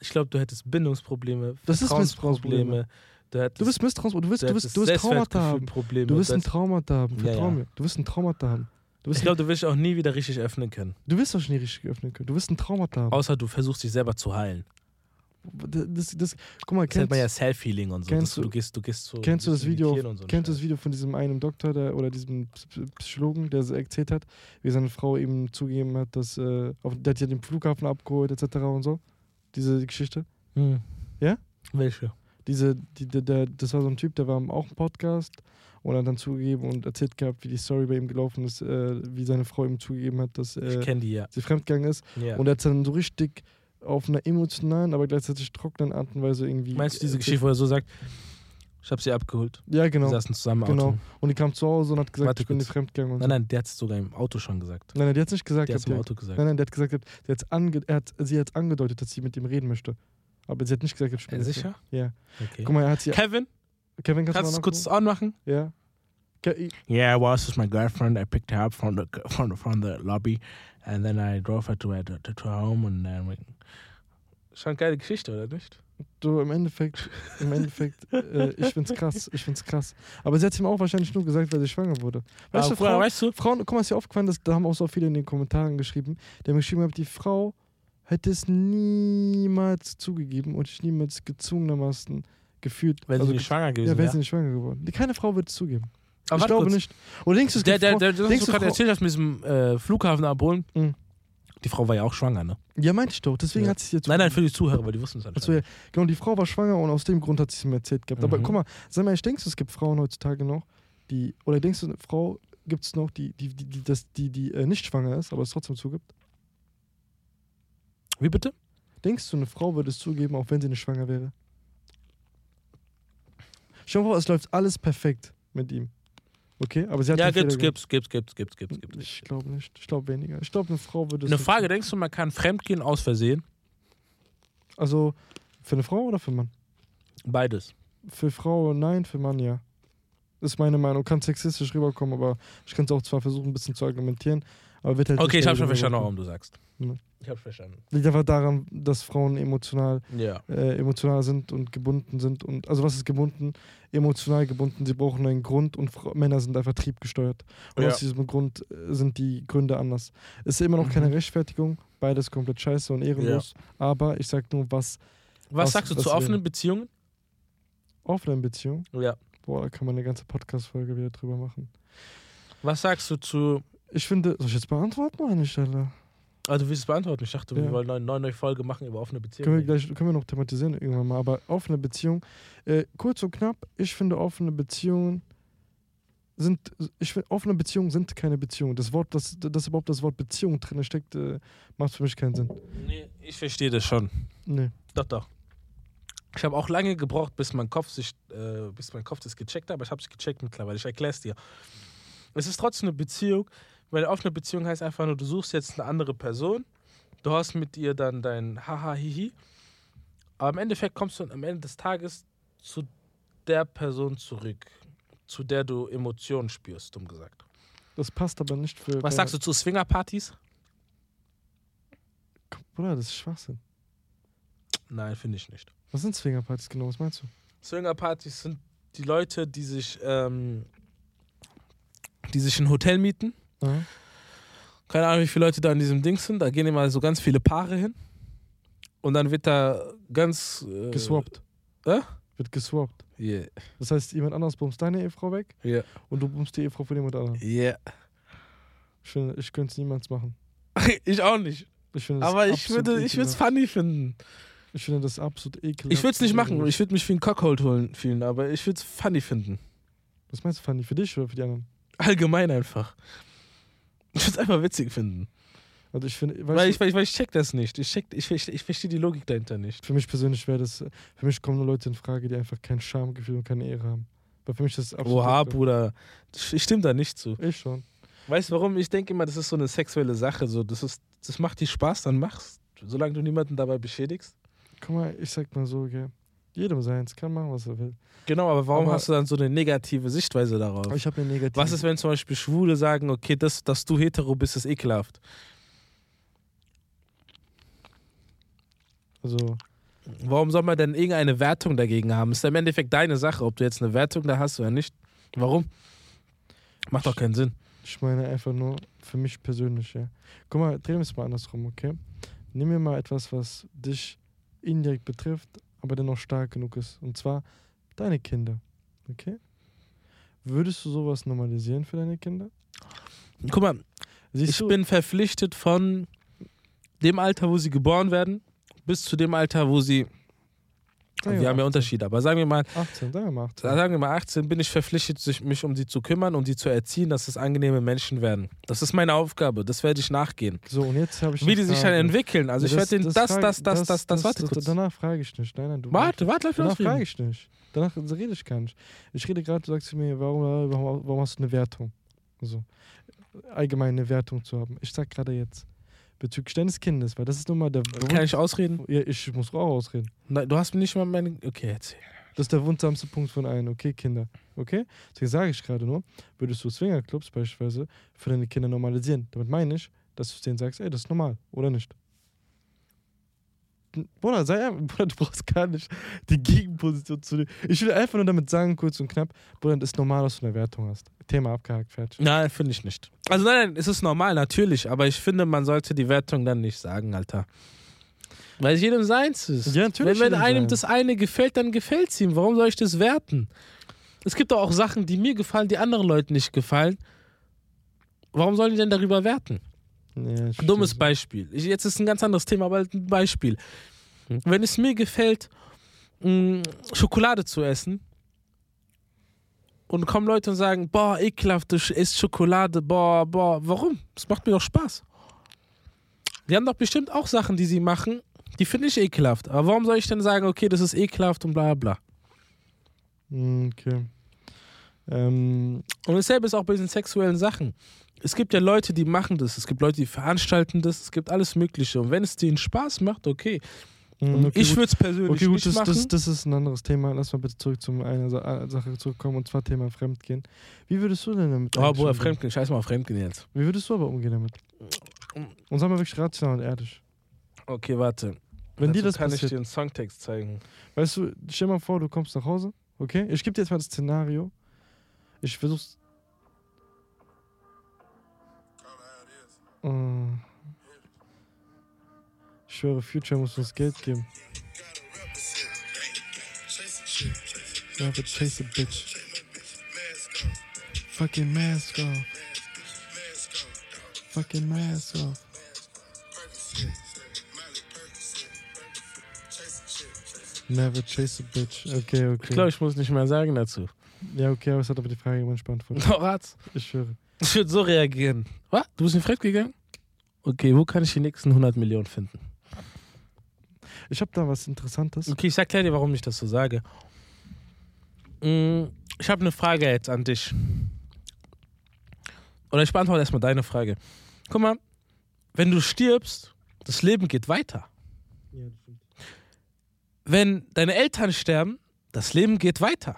Ich glaube, du hättest Bindungsprobleme, Das ist Vertrauensprobleme. Du, Du wirst Misstrauensprobleme. Du wirst, du hättest du wirst Traumata haben. Selbstwertgefühlprobleme. Du wirst ein Das- Traumata haben. Vertrau ja. mir. Du wirst ein Traumata haben. Du ich glaube, du wirst dich auch nie wieder richtig öffnen können. du wirst doch nie richtig öffnen können. Du wirst ein Traumata haben. Außer du versuchst dich selber zu heilen. Das, das, guck mal, Das nennt man ja Self-Healing und so. kennst du- du, gehst, du gehst so. kennst du das Video, so kennst du das. Video von diesem einen Doktor der, oder diesem Psychologen, der erzählt hat, wie seine Frau ihm zugegeben hat, dass äh, auf, der hat ja den Flughafen abgeholt etc. und so? Diese Geschichte? Hm. Ja? Welche? Diese, die, der, der, das war so ein Typ, der war auch im Podcast und hat dann zugegeben und erzählt gehabt, wie die Story bei ihm gelaufen ist, äh, wie seine Frau ihm zugegeben hat, dass äh, die ja. sie fremdgegangen ist. ja. Und er hat dann so richtig auf einer emotionalen, aber gleichzeitig trockenen Art und Weise irgendwie. Meinst du diese. Geschichte, wo er so sagt, Ich habe sie abgeholt. Ja, genau. Wir saßen zusammen im Genau. Auto. Und die kam zu Hause und hat gesagt, Warte ich bin die Fremdgegangen. Nein, nein, der hat es sogar im Auto schon gesagt. Nein, nein, die hat nicht gesagt. Der hat es im Auto gesagt. Nein, nein, der hat gesagt, der hat's ange er hat, sie hat angedeutet, dass sie mit ihm reden möchte. Aber sie hat nicht gesagt, ich bin Äh, sicher? Ja. Okay. Guck mal, er hat sie. Kevin, Kevin, kannst, kannst du du kurz anmachen? Ja. Ke- Yeah, well, this is my girlfriend. I picked her up from the from the, from the lobby, and then I drove her to her to, to her home, and then we. Schon geile Geschichte, oder nicht? Du, im Endeffekt, im Endeffekt, äh, ich find's krass, ich find's krass. Aber sie hat ihm auch wahrscheinlich nur gesagt, weil sie schwanger wurde. Weißt du, Aber, Frauen, weißt du? Frauen, guck mal, ist dir aufgefallen, dass, da haben auch so viele in den Kommentaren geschrieben, die haben geschrieben, die Frau hätte es niemals zugegeben und ich niemals gezwungenermaßen gefühlt. Wenn also sie nicht schwanger gewesen Ja, wäre sie nicht schwanger geworden. Keine Frau wird es zugeben. Aber ich glaube kurz. nicht. Oder denkst du, es Der, der, der, der, denkst du gerade erzählt hast mit diesem äh, Flughafen abholen. Mhm. Die Frau war ja auch schwanger, ne? Ja, meinte ich doch. Deswegen Ja. hat sie es jetzt. Nein, nein, für die Zuhörer, weil die wussten es Achso, anscheinend. ja. Genau, die Frau war schwanger und aus dem Grund hat sie es mir erzählt gehabt. Aber Mhm. guck mal, sag mal, ich denkst du, es gibt Frauen heutzutage noch, die. Oder denkst du, eine Frau gibt es noch, die, die, die, die, das, die, die äh, nicht schwanger ist, aber es trotzdem zugibt? Wie bitte? Denkst du, eine Frau würde es zugeben, auch wenn sie nicht schwanger wäre? Schau mal, es läuft alles perfekt mit ihm. Okay, aber sie hat Ja, gibt's, gibt's, gibt's, gibt's, gibt's, gibt's, gibt's. Ich glaube nicht. Ich glaube weniger. Ich glaube, eine Frau würde es. Eine Frage, denkst du, man kann fremdgehen aus Versehen? Also, für eine Frau oder für einen Mann? Beides. Für Frau nein, für Mann ja. Ist meine Meinung. Kann sexistisch rüberkommen, aber ich kann es auch zwar versuchen, ein bisschen zu argumentieren, aber wird halt Okay, nicht ich habe schon verstanden, warum du sagst. Ja. Ich habe verstanden. Liegt einfach daran, dass Frauen emotional, Ja. äh, emotional sind und gebunden sind. Und also was ist gebunden? Emotional gebunden. Sie brauchen einen Grund und Fra Männer sind einfach triebgesteuert. Und Ja. aus diesem Grund äh, sind die Gründe anders. Es ist immer noch Mhm. keine Rechtfertigung. Beides komplett scheiße und ehrenlos. Aber ich sag nur, was Was, Was- sagst du was zu wäre? offenen Beziehungen? offene Beziehung. Ja. Boah, da kann man eine ganze Podcast-Folge wieder drüber machen. Was sagst du zu. Ich finde, soll ich jetzt beantworten oder nicht, Alter? Also, du willst es beantworten. Ich dachte, wir Ja. wollen eine neue, neue Folge machen über offene Können wir, Beziehungen. gleich, können wir noch thematisieren irgendwann mal. Aber offene Beziehung, äh, kurz und knapp, ich finde offene Beziehungen sind, ich finde offene Beziehungen sind keine Beziehungen. Das Wort, das, das überhaupt das Wort Beziehung drin steckt, äh, macht für mich keinen Sinn. Nee, ich verstehe das schon. Nee. Doch, doch. Ich habe auch lange gebraucht, bis mein Kopf sich, äh, bis mein Kopf das gecheckt hat, aber ich habe es gecheckt mittlerweile. Ich erkläre es dir. Es ist trotzdem eine Beziehung, weil offene Beziehung heißt einfach nur, du suchst jetzt eine andere Person, du hast mit ihr dann dein Haha Hihi, aber im Endeffekt kommst du am Ende des Tages zu der Person zurück, zu der du Emotionen spürst, dumm gesagt. Das passt aber nicht für. Was sagst du zu Swingerpartys? Bruder, das ist Schwachsinn. Nein, finde ich nicht. Was sind Swingerpartys genau? Was meinst du? Swingerpartys sind die Leute, die sich, ähm, die sich ein Hotel mieten. Aha. Keine Ahnung, wie viele Leute da in diesem Ding sind. Da gehen immer so ganz viele Paare hin. Und dann wird da ganz. Äh, Geswappt. Äh? Wird geswappt. Yeah. Das heißt, jemand anders bummst deine Ehefrau weg Yeah. und du bummst die Ehefrau von jemand anderem. Yeah. Ich, finde, ich könnte es niemals machen. ich auch nicht. Ich finde Aber ich würde es funny finden. Ich finde das absolut ekelhaft. Ich würde es nicht machen. Ich würde mich wie ein Cockhold holen fühlen, aber ich würde es funny finden. Was meinst du, Fanny? Für dich oder für die anderen? Allgemein einfach. Ich würde es einfach witzig finden. Also ich weißt Weil ich, weil, ich, weil ich check das nicht. Ich, check, ich, verstehe- ich verstehe die Logik dahinter nicht. für mich persönlich wäre das, für mich kommen nur Leute in Frage, die einfach kein Schamgefühl und keine Ehre haben. Weil für mich ist das absolut. Oha. Bruder. Ich stimme da nicht zu. Ich schon. Weißt du warum? Ich denke immer, das ist so eine sexuelle Sache. So, das, ist, das macht dir Spaß, dann mach's. Solange du niemanden dabei beschädigst. Guck mal, ich sag mal so, gell. Jedem seins, kann machen, was er will. Genau, aber warum Aber- hast du dann so eine negative Sichtweise darauf? Ich habe eine negative. Was ist, wenn zum Beispiel Schwule sagen, okay, das, dass du hetero bist, ist ekelhaft? Also, Warum soll man denn irgendeine Wertung dagegen haben? Ist ja im Endeffekt deine Sache, ob du jetzt eine Wertung da hast oder nicht. Warum? Macht doch keinen Sinn. ich meine einfach nur für mich persönlich, ja. Guck mal, drehen wir es mal andersrum, okay? Nimm mir mal etwas, was dich indirekt betrifft, aber dennoch stark genug ist. Und zwar deine Kinder, okay? Würdest du sowas normalisieren für deine Kinder? Guck mal, Siehst ich du, bin verpflichtet von dem Alter, wo sie geboren werden, bis zu dem Alter, wo sie wir haben ja 18. Unterschiede, aber sagen wir mal, 18, sagen wir mal 18. sagen wir mal 18, bin ich verpflichtet, mich um sie zu kümmern, um sie zu erziehen, dass es angenehme Menschen werden. Das ist meine Aufgabe, das werde ich nachgehen. So, und jetzt habe ich. Wie die sich dann entwickeln. Also ich Ja, werde denen das, frage- das, das, das, das, warte kurz. Danach frage ich nicht. Nein, nein, du. Warte, warte, lass mich Danach frage ich nicht. Danach rede ich gar nicht. Ich rede gerade, du sagst zu mir, warum, warum, warum hast du eine Wertung? So. Allgemein eine Wertung zu haben. Ich sag gerade jetzt. Bezüglich deines Kindes, weil das ist nun mal der Kann ich ausreden? Ja, ich muss auch ausreden. Nein, du hast mir nicht mal meine. Okay, erzähl. Das ist der wundsamste Punkt von allen. Okay, Kinder. Okay? Deswegen sage ich gerade nur, würdest du Swingerclubs beispielsweise für deine Kinder normalisieren. Damit meine ich, dass du denen sagst, ey, das ist normal, oder nicht? Bruder, sei einfach, Bruder, du brauchst gar nicht die Gegenposition zu dir. Ich will einfach nur damit sagen, kurz und knapp, Bruder, das ist normal, dass du eine Wertung hast. Thema abgehakt, fertig. Nein, finde ich nicht. Also nein, nein, es ist normal, natürlich, aber ich finde, man sollte die Wertung dann nicht sagen, Alter. Weil es jedem seins ist. Ja, natürlich Wenn, wenn einem seins. das eine gefällt, dann gefällt es ihm. Warum soll ich das werten? Es gibt doch auch Sachen, die mir gefallen, die anderen Leuten nicht gefallen. Warum sollen die denn darüber werten? Ja, Dummes. Beispiel. Ich, jetzt ist ein ganz anderes Thema, aber ein Beispiel. Wenn es mir gefällt, mh, Schokolade zu essen und kommen Leute und sagen, boah, ekelhaft, du isst Schokolade, boah, boah, warum? Das macht mir doch Spaß. Die haben doch bestimmt auch Sachen, die sie machen, die finde ich ekelhaft. Aber warum soll ich denn sagen, okay, das ist ekelhaft und bla bla? Mm, Okay. Ähm, Und dasselbe ist auch bei diesen sexuellen Sachen. Es gibt ja Leute, die machen das, es gibt Leute, die veranstalten das, es gibt alles Mögliche. Und wenn es denen Spaß macht, okay. mm, okay, ich würde es persönlich Okay, gut, nicht das, machen. das, das ist ein anderes Thema. Lass mal bitte zurück zu einer Sa- Sache zurückkommen und zwar Thema Fremdgehen. Wie würdest du denn damit oh, Bruder, umgehen? Fremdgehen, scheiß mal auf Fremdgehen jetzt. Wie würdest du aber umgehen damit? Und sag mal wirklich rational und ehrlich. Okay, warte. Wenn dir Dazu das kann ich passiert, dir einen Songtext zeigen. weißt du, stell mal vor, du kommst nach Hause, okay? Ich gebe dir jetzt mal das Szenario. Ich versuch's. Äh, ich schwöre, Future muss uns Geld geben. Never chase a bitch. Fucking mask off. Fucking mask off. Never chase a bitch. Okay, okay. Ich glaube, ich muss nicht mehr sagen dazu. Ja, okay, aber es hat aber die Frage jemand beantwortet. Doch, hat's. Ich schwöre. Ich würde so reagieren. Was? Du bist in Fremd gegangen? Okay, wo kann ich die nächsten 100 Millionen finden? Ich habe da was Interessantes. Okay, ich erkläre dir, warum ich das so sage. Mm, Ich habe eine Frage jetzt an dich. Oder ich beantworte erstmal deine Frage. Guck mal, wenn du stirbst, das Leben geht weiter. Ja, das stimmt. Wenn deine Eltern sterben, das Leben geht weiter.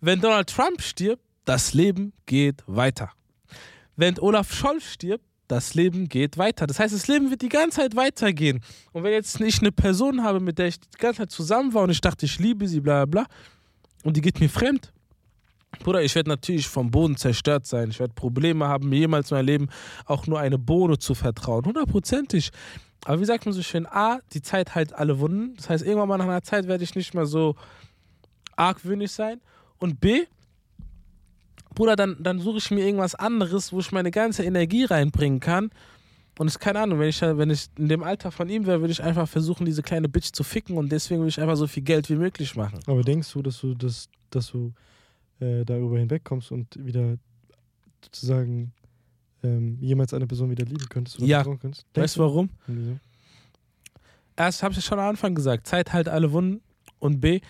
Wenn Donald Trump stirbt, das Leben geht weiter. Wenn Olaf Scholz stirbt, das Leben geht weiter. Das heißt, das Leben wird die ganze Zeit weitergehen. Und wenn jetzt ich eine Person habe, mit der ich die ganze Zeit zusammen war und ich dachte, ich liebe sie, bla bla bla, und die geht mir fremd, Bruder, ich werde natürlich vom Boden zerstört sein. Ich werde Probleme haben, mir jemals in meinem Leben auch nur eine Bohne zu vertrauen. Hundertprozentig. Aber wie sagt man so schön, A, die Zeit heilt alle Wunden. Das heißt, irgendwann mal nach einer Zeit werde ich nicht mehr so argwöhnisch sein. Und B, Bruder, dann, dann suche ich mir irgendwas anderes, wo ich meine ganze Energie reinbringen kann. Und es ist keine Ahnung, wenn ich, wenn ich in dem Alter von ihm wäre, würde ich einfach versuchen, diese kleine Bitch zu ficken und deswegen würde ich einfach so viel Geld wie möglich machen. Aber denkst du, dass du das, dass du äh, darüber hinwegkommst und wieder sozusagen ähm, jemals eine Person wieder lieben könntest oder Ja. könntest? Weißt du warum? Wieso? Erst habe ich schon am Anfang gesagt, Zeit halt alle Wunden. Und B,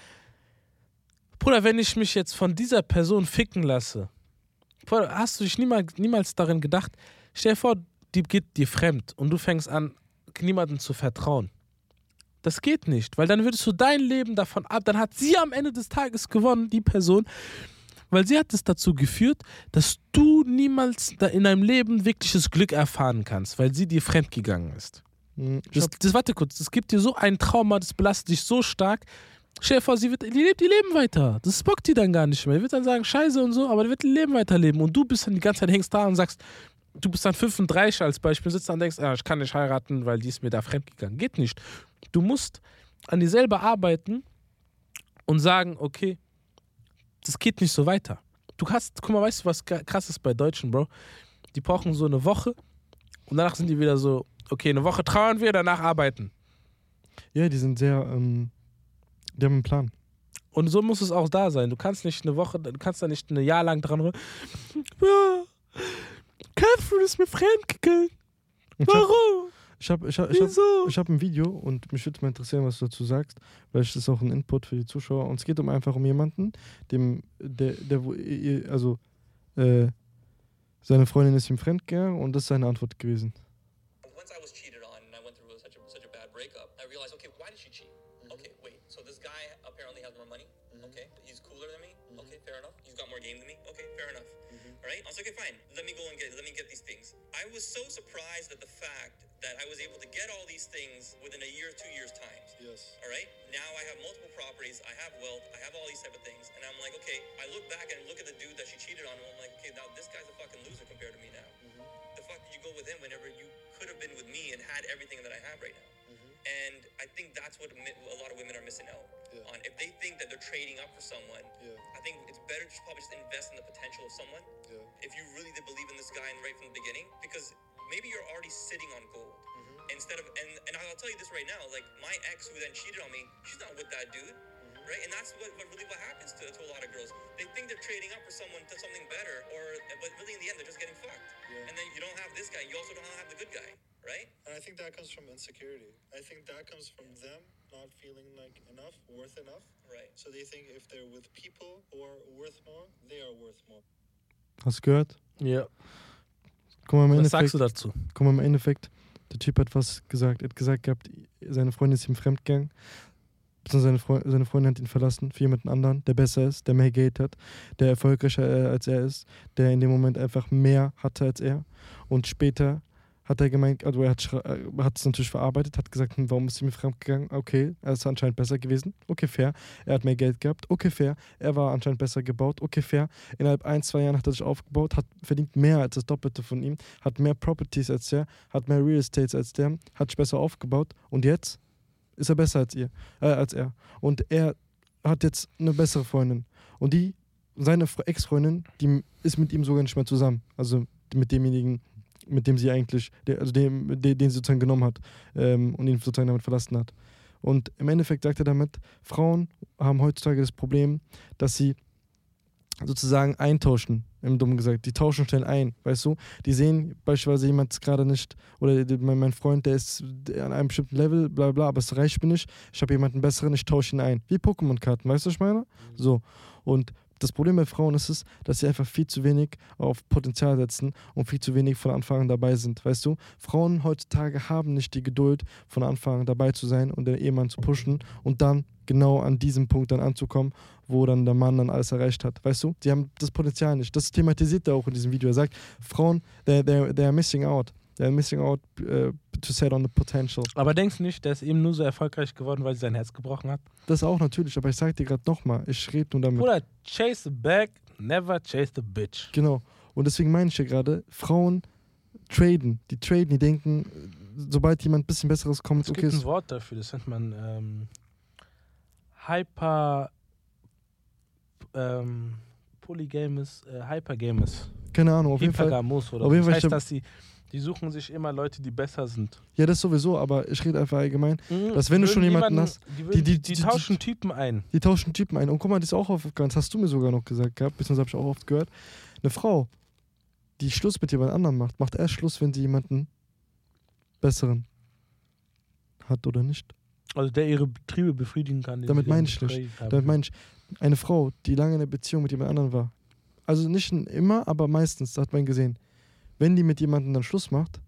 Bruder, wenn ich mich jetzt von dieser Person ficken lasse, Bruder, hast du dich niemals, niemals darin gedacht, stell dir vor, die geht dir fremd und du fängst an, niemandem zu vertrauen. Das geht nicht, weil dann würdest du dein Leben davon ab, dann hat sie am Ende des Tages gewonnen, die Person, weil sie hat es dazu geführt, dass du niemals in deinem Leben wirkliches Glück erfahren kannst, weil sie dir fremd gegangen ist. Hm, Das, das, warte kurz, das gibt dir so ein Trauma, das belastet dich so stark. Vor, sie wird, die lebt ihr Leben weiter. Das bockt die dann gar nicht mehr. Die wird dann sagen, scheiße und so, aber die wird ihr Leben weiterleben. Und du bist dann die ganze Zeit hängst da und sagst, du bist dann 35 als Beispiel, sitzt da und denkst, ah, ich kann nicht heiraten, weil die ist mir da fremdgegangen. Geht nicht. Du musst an dir selber arbeiten und sagen, okay, das geht nicht so weiter. Du hast, guck mal, weißt du, was krass ist bei Deutschen, Bro? Die brauchen so eine Woche und danach sind die wieder so, okay, eine Woche trauern wir, danach arbeiten. ja, die sind sehr, ähm, Die haben einen Plan. Und so muss es auch da sein. Du kannst nicht eine Woche, du kannst da nicht ein Jahr lang dran. Ja, Catherine ist mir fremdgegangen. Ich hab- Warum? Ich habe ich hab, ich hab, Wieso? ich hab ein Video und mich würde mal interessieren, was du dazu sagst, weil es ist auch ein Input für die Zuschauer. Und es geht um einfach um jemanden, dem, der, der wo, also, äh, seine Freundin ist ihm fremdgegangen und das ist seine Antwort gewesen. I was so surprised at the fact that I was able to get all these things within a year, two years times. Yes. All right. Now I have multiple properties. I have wealth. I have all these type of things, and I'm like, okay. I look back and look at the dude that she cheated on, and I'm like, okay, now this guy's a fucking loser compared to me now. Mm-hmm. The fuck did you go with him whenever you could have been with me and had everything that I have right now? Mm-hmm. And I think that's what a lot of women are missing out Yeah. on. If they think that they're trading up for someone, Yeah. I think it's better to probably just invest in the potential of someone. Yeah. If you really did believe in this guy and right from the beginning, because maybe you're already sitting on gold mm-hmm. instead of and and I'll tell you this right now, like my ex who then cheated on me, she's not with that dude. Mm-hmm. Right, and that's what, what really what happens to, to a lot of girls. They think they're trading up for someone to something better, or but really in the end they're just getting fucked. Yeah. And then you don't have this guy, you also don't have the good guy, right? And I think that comes from insecurity. I think that comes from them not feeling like enough, worth enough. Right. So they think if they're with people who are worth more, they are worth more. Hast du gehört? Ja. Guck mal, im Was sagst Endeffekt, du dazu? guck mal, im Endeffekt, der Typ hat was gesagt. Er hat gesagt gehabt, seine Freundin ist ihm fremdgegangen. Seine, Freu seine Freundin hat ihn verlassen für jemanden anderen, der besser ist, der mehr Geld hat, der erfolgreicher äh, als er ist, der in dem Moment einfach mehr hatte als er. Und später hat er gemeint, also er äh, hat es natürlich verarbeitet, hat gesagt, hm, warum ist sie mir fremdgegangen? Okay, er ist anscheinend besser gewesen. Okay, fair. Er hat mehr Geld gehabt. Okay, fair. Er war anscheinend besser gebaut. Okay, fair. Innerhalb ein, zwei Jahren hat er sich aufgebaut, hat verdient mehr als das Doppelte von ihm, hat mehr Properties als der, hat mehr Real Estates als der, hat sich besser aufgebaut. Und jetzt ist er besser als ihr, äh, als er. Und er hat jetzt eine bessere Freundin. Und die, seine Fre- Ex-Freundin, die ist mit ihm sogar nicht mehr zusammen. Also mit demjenigen, mit dem sie eigentlich, der, also dem, den, den sie sozusagen genommen hat ähm, und ihn sozusagen damit verlassen hat. Und im Endeffekt sagt er damit, Frauen haben heutzutage das Problem, dass sie sozusagen eintauschen, im Dummen gesagt. Die tauschen schnell ein, weißt du? Die sehen beispielsweise jemand gerade nicht, oder mein, mein Freund, der ist an einem bestimmten Level, bla bla, aber es reicht mir nicht. Ich habe jemanden besseren, ich tausche ihn ein. Wie Pokémon-Karten, weißt du, was ich meine? So. Und das Problem bei Frauen ist es, dass sie einfach viel zu wenig auf Potenzial setzen und viel zu wenig von Anfang an dabei sind, weißt du? Frauen heutzutage haben nicht die Geduld, von Anfang an dabei zu sein und den Ehemann zu pushen und dann genau an diesem Punkt dann anzukommen, wo dann der Mann dann alles erreicht hat, weißt du? Sie haben das Potenzial nicht. Das thematisiert er auch in diesem Video. Er sagt, Frauen, they're, they're missing out. They're missing out uh, to set on the potential. Aber denkst du nicht, der ist eben nur so erfolgreich geworden, weil sie sein Herz gebrochen hat? Das auch natürlich, aber ich sag dir gerade nochmal, ich rede nur damit. Bruder, chase the bag, never chase the bitch. Genau. Und deswegen meine ich ja gerade, Frauen traden. Die traden, die denken, sobald jemand ein bisschen Besseres kommt, Es okay, gibt ein Wort dafür, das nennt man ähm, Hyper ähm, Polygamus, äh, Hypergamus, keine Ahnung, auf jeden Fall. Hypergamos oder auf jeden Das Fall heißt, stimmt- dass sie die suchen sich immer Leute, die besser sind. Ja, das sowieso, aber ich rede einfach allgemein. Mhm. Dass wenn du schon jemanden jemanden- hast, die, die- die, die- tauschen Typen ein. Die tauschen Typen ein. Und guck mal, das ist auch aufgegangen. Das hast du mir sogar noch gesagt gehabt, beziehungsweise habe ich auch oft gehört. Eine Frau, die Schluss mit jemand anderem macht, macht erst Schluss, wenn sie jemanden besseren hat oder nicht. Also der ihre Triebe befriedigen kann. Damit meine ich nicht. Damit meine ich, eine Frau, die lange in einer Beziehung mit jemand anderem war. Also nicht immer, aber meistens, das hat man gesehen. Wenn die mit jemandem dann Schluss macht,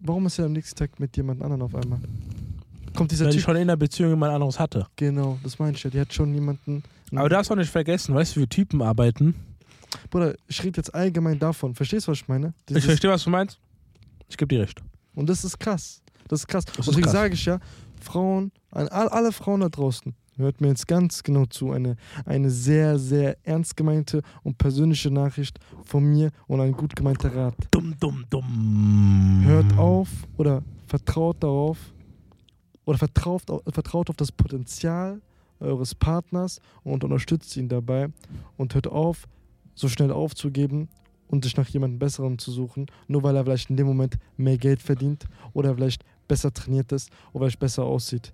warum ist sie am nächsten Tag mit jemand anderem auf einmal? Kommt dieser Weil die schon in der Beziehung jemand anderes hatte. Genau, das meine ich ja. Die hat schon jemanden. Aber du darfst auch nicht vergessen, weißt du, wie Typen arbeiten? Bruder, ich rede jetzt allgemein davon. Verstehst du, was ich meine? Ich Dieses- verstehe, was du meinst. Ich gebe dir recht. Und das ist krass. Das ist krass. ist Und deswegen sage ich ja, Frauen, alle Frauen da draußen, hört mir jetzt ganz genau zu. Eine, eine sehr, sehr ernst gemeinte und persönliche Nachricht von mir und ein gut gemeinter Rat. Dumm, dumm, dumm. Hört auf oder vertraut darauf oder vertraut, au- vertraut auf das Potenzial eures Partners und unterstützt ihn dabei und hört auf, so schnell aufzugeben und sich nach jemandem Besseren zu suchen, nur weil er vielleicht in dem Moment mehr Geld verdient oder vielleicht besser trainiert ist oder vielleicht besser aussieht.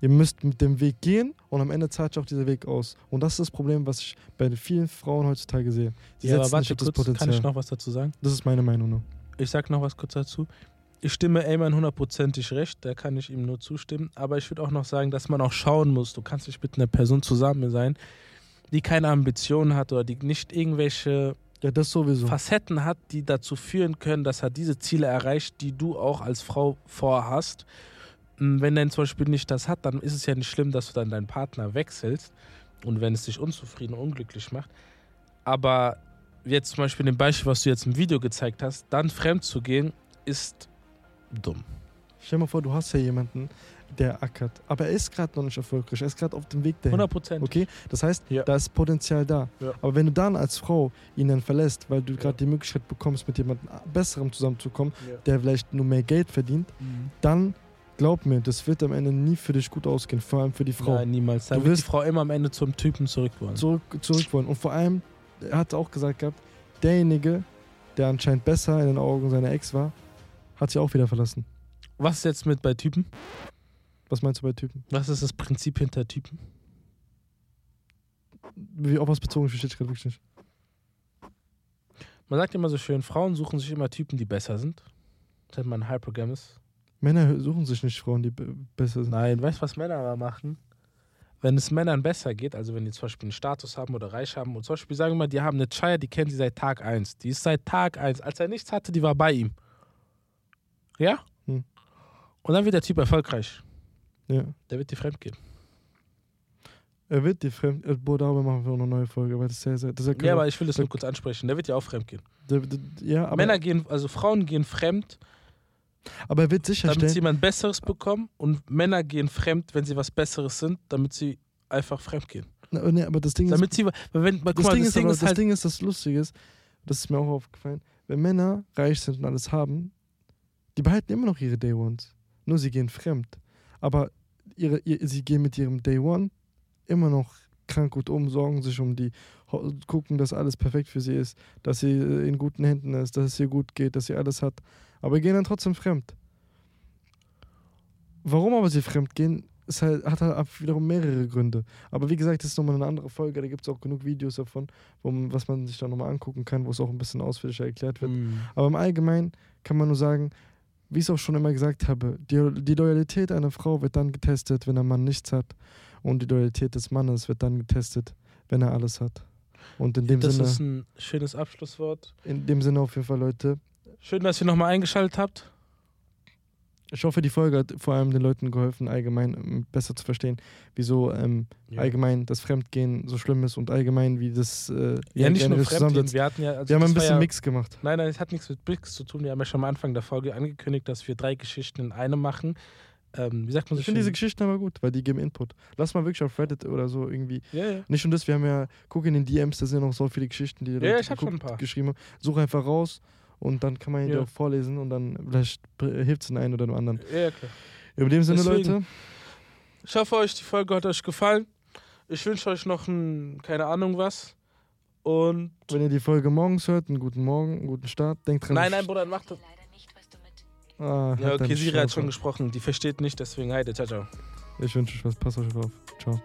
Ihr müsst mit dem Weg gehen und am Ende zahlt sich auch dieser Weg aus. Und das ist das Problem, was ich bei vielen Frauen heutzutage sehe. Sie Ja, aber warte nicht auf das kurz, kann Potenzial. ich noch was dazu sagen? das ist meine Meinung nur. Ich sag noch was kurz dazu. Ich stimme Eyman hundertprozentig recht, da kann ich ihm nur zustimmen. Aber ich würde auch noch sagen, dass man auch schauen muss. Du kannst nicht mit einer Person zusammen sein, die keine Ambitionen hat oder die nicht irgendwelche Ja. Facetten hat, die dazu führen können, dass er diese Ziele erreicht, die du auch als Frau vorhast. Wenn er zum Beispiel nicht das hat, dann ist es ja nicht schlimm, dass du dann deinen Partner wechselst und wenn es dich unzufrieden und unglücklich macht. Aber jetzt zum Beispiel in dem Beispiel, was du jetzt im Video gezeigt hast, dann fremd zu gehen, ist dumm. Stell dir mal vor, du hast ja jemanden, der ackert. Aber er ist gerade noch nicht erfolgreich. Er ist gerade auf dem Weg dahin. 100 Prozent. Okay? Das heißt, Ja. da ist Potenzial da. Ja. Aber wenn du dann als Frau ihn dann verlässt, weil du gerade die Möglichkeit bekommst, mit jemandem Besserem zusammenzukommen, der vielleicht nur mehr Geld verdient, dann glaub mir, das wird am Ende nie für dich gut ausgehen. Vor allem für die Frau. Nein, niemals. Dann Du wird die wirst- Frau immer am Ende zum Typen zurück wollen. Zurück, zurück wollen. Und vor allem, er hat auch gesagt gehabt, derjenige, der anscheinend besser in den Augen seiner Ex war, hat sie auch wieder verlassen. Was ist jetzt mit bei Typen? Was meinst du bei Typen? Was ist das Prinzip hinter Typen? Wie auf was bezogen, ich verstehe dich gerade wirklich nicht. Man sagt immer so schön, Frauen suchen sich immer Typen, die besser sind. Das nennt man Hypergamus. Männer suchen sich nicht Frauen, die be- besser sind. Nein, weißt du, was Männer aber machen? Wenn es Männern besser geht, also wenn die zum Beispiel einen Status haben oder reich haben und zum Beispiel sagen wir mal, die haben eine Chaya, die kennen sie seit Tag 1. Die ist seit Tag 1. Als er nichts hatte, die war bei ihm. Ja? Hm. Und dann wird der Typ erfolgreich. Ja. Der wird dir fremd gehen. Er wird dir fremd. Äh, boah, darüber machen wir auch eine neue Folge, weil das ist sehr, sehr. Das ist ja, Ja, aber ich will das nur kurz ansprechen. Der wird dir auch fremd gehen. der, der, ja, aber, Männer gehen, also Frauen gehen fremd, aber er wird damit sie sicherstellen. jemand Besseres bekommen und Männer gehen fremd, wenn sie was Besseres sind, damit sie einfach fremd gehen. Na, nee, aber das Ding ist, Damit sie, weil wenn, guck das mal, Ding das ist, Ding aber, ist das halt, Ding ist, das Lustige ist, das ist mir auch aufgefallen, wenn Männer reich sind und alles haben, die behalten immer noch ihre Day Ones. Nur sie gehen fremd. Aber ihre, ihr, sie gehen mit ihrem Day One immer noch krank gut um, sorgen sich um die, gucken, dass alles perfekt für sie ist, dass sie in guten Händen ist, dass es ihr gut geht, dass sie alles hat. Aber gehen dann trotzdem fremd. Warum aber sie fremd gehen, halt, hat halt wiederum mehrere Gründe. Aber wie gesagt, das ist nochmal eine andere Folge, da gibt es auch genug Videos davon, wo, man- was man sich da nochmal angucken kann, wo es auch ein bisschen ausführlicher erklärt wird. Mm. Aber im Allgemeinen kann man nur sagen, wie ich es auch schon immer gesagt habe, die, die Loyalität einer Frau wird dann getestet, wenn der Mann nichts hat. Und die Loyalität des Mannes wird dann getestet, wenn er alles hat. Und in dem, das Sinne, ist ein schönes Abschlusswort. in dem Sinne auf jeden Fall, Leute, Schön, dass ihr nochmal eingeschaltet habt. ich hoffe, die Folge hat vor allem den Leuten geholfen, allgemein ähm, besser zu verstehen, wieso ähm, allgemein das Fremdgehen so schlimm ist und allgemein, wie das äh, Ja, nicht nur Fremdgehen. Wir hatten ja, also Wir haben ein bisschen ja, Mix gemacht. Nein, nein, es hat nichts mit Mix zu tun. Wir haben ja schon am Anfang der Folge angekündigt, dass wir drei Geschichten in einem machen. Ähm, wie sagt man so Ich finde diese? Geschichten aber gut, weil die geben Input. Lass mal wirklich auf Reddit oder so irgendwie. Ja, ja. Nicht nur das, wir haben ja, guck in den DMs, da sind noch so viele Geschichten, die die Ja, Leute ich hab schon ein geguckt- paar. geschrieben haben. Such einfach raus und dann kann man die Ja. auch vorlesen und dann vielleicht hilft es den einen oder dem anderen. ja, klar. In dem Sinne, Deswegen. Leute, Ich hoffe, euch die Folge hat euch gefallen. Ich wünsche euch noch ein, keine Ahnung was. Und. wenn ihr die Folge morgens hört, einen guten Morgen, einen guten Start. Denkt dran. Nein, nein, Bruder, mach das. leider nicht, was du mit Ah, Ja, okay, Siri hat schon gesprochen. Die versteht nicht, deswegen heide. Ciao, ciao. Ich wünsche euch was. Passt euch auf. Ciao.